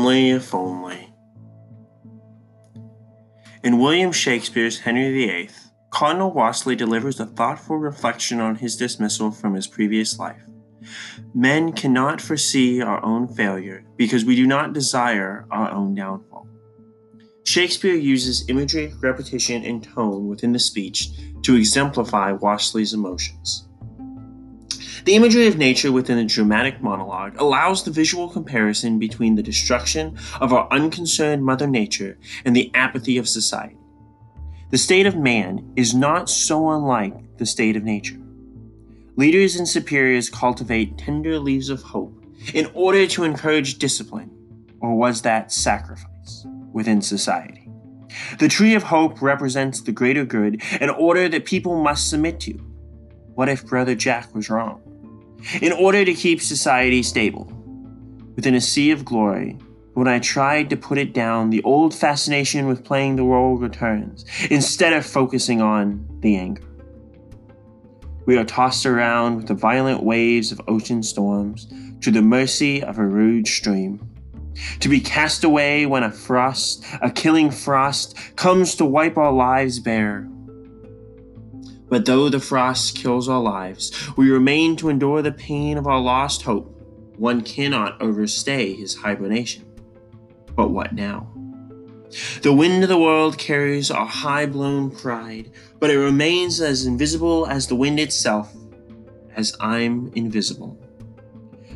Only if only. In William Shakespeare's Henry VIII, Cardinal Wolsey delivers a thoughtful reflection on his dismissal from his previous life. Men cannot foresee our own failure because we do not desire our own downfall. Shakespeare uses imagery, repetition, and tone within the speech to exemplify Wolsey's emotions. The imagery of nature within the dramatic monologue allows the visual comparison between the destruction of our unconcerned Mother Nature and the apathy of society. The state of man is not so unlike the state of nature. Leaders and superiors cultivate tender leaves of hope in order to encourage discipline, or was that sacrifice within society? The tree of hope represents the greater good, an order that people must submit to. What if Brother Jack was wrong? In order to keep society stable. Within a sea of glory, when I tried to put it down, the old fascination with playing the role returns, instead of focusing on the anger. We are tossed around with the violent waves of ocean storms to the mercy of a rude stream. To be cast away when a frost, a killing frost, comes to wipe our lives bare but though the frost kills our lives, we remain to endure the pain of our lost hope. One cannot overstay his hibernation. But what now? The wind of the world carries our high blown pride, but it remains as invisible as the wind itself, as I'm invisible.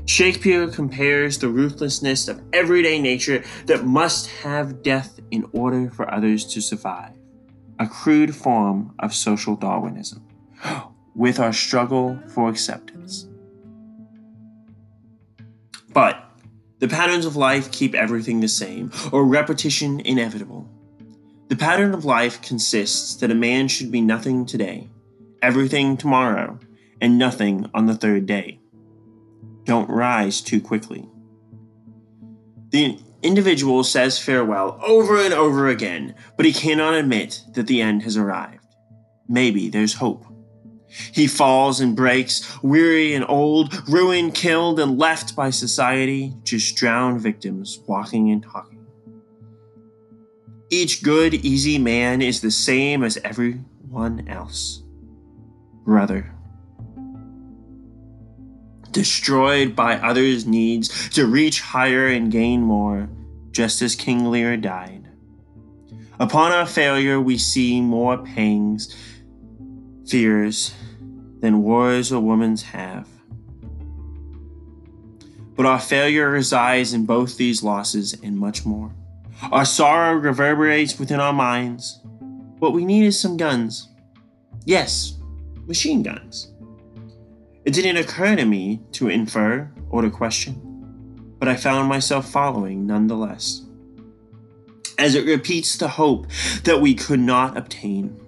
Shakespeare compares the ruthlessness of everyday nature that must have death in order for others to survive a crude form of social Darwinism, with our struggle for acceptance. But the patterns of life keep everything the same, or repetition inevitable. The pattern of life consists that a man should be nothing today, everything tomorrow, and nothing on the third day. Don't rise too quickly. The individual says farewell over and over again, but he cannot admit that the end has arrived. Maybe there's hope. He falls and breaks, weary and old, ruined, killed, and left by society, just drowned victims walking and talking. Each good, easy man is the same as everyone else. Brother. Destroyed by others' needs to reach higher and gain more, just as King Lear died. Upon our failure, we see more pangs, fears, than wars or women's have. But our failure resides in both these losses and much more. Our sorrow reverberates within our minds. What we need is some guns. Yes, machine guns. It didn't occur to me to infer or to question but I found myself following nonetheless, as it repeats the hope that we could not obtain.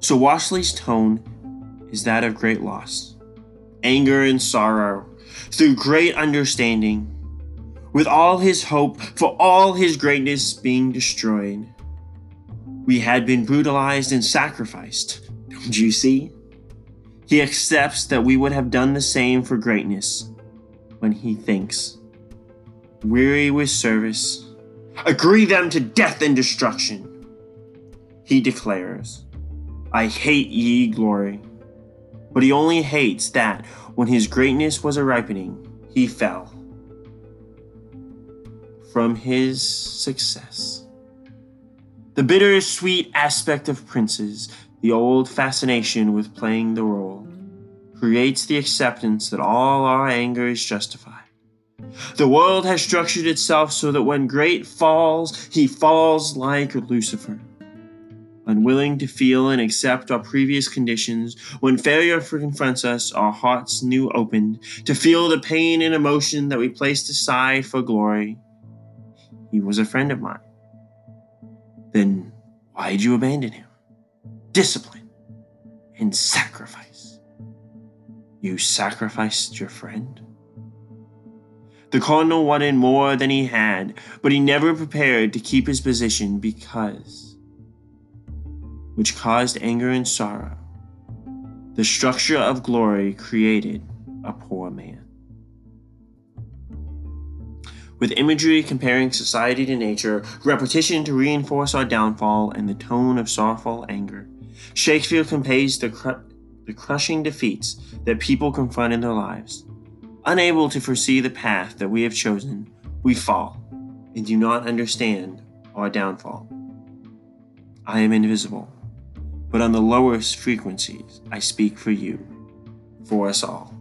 So Wolsey's tone is that of great loss, anger, and sorrow, through great understanding, with all his hope for all his greatness being destroyed. We had been brutalized and sacrificed, don't you see? He accepts that we would have done the same for greatness, when he thinks, Weary with service, agree them to death and destruction. He declares, I hate ye glory. But he only hates that when his greatness was a ripening, he fell from his success. The bitter sweet aspect of princes, the old fascination with playing the role creates the acceptance that all our anger is justified. The world has structured itself so that when great falls, he falls like Lucifer. Unwilling to feel and accept our previous conditions, when failure confronts us, our hearts new opened to feel the pain and emotion that we placed aside for glory. He was a friend of mine. Then why did you abandon him? Discipline and sacrifice. You sacrificed your friend? The cardinal wanted more than he had, but he never prepared to keep his position because, which caused anger and sorrow. The structure of glory created a poor man. with imagery comparing society to nature, repetition to reinforce our downfall, and the tone of sorrowful anger. Shakespeare conveys the, cr- the crushing defeats that people confront in their lives. Unable to foresee the path that we have chosen, we fall and do not understand our downfall. I am invisible, but on the lowest frequencies, I speak for you, for us all.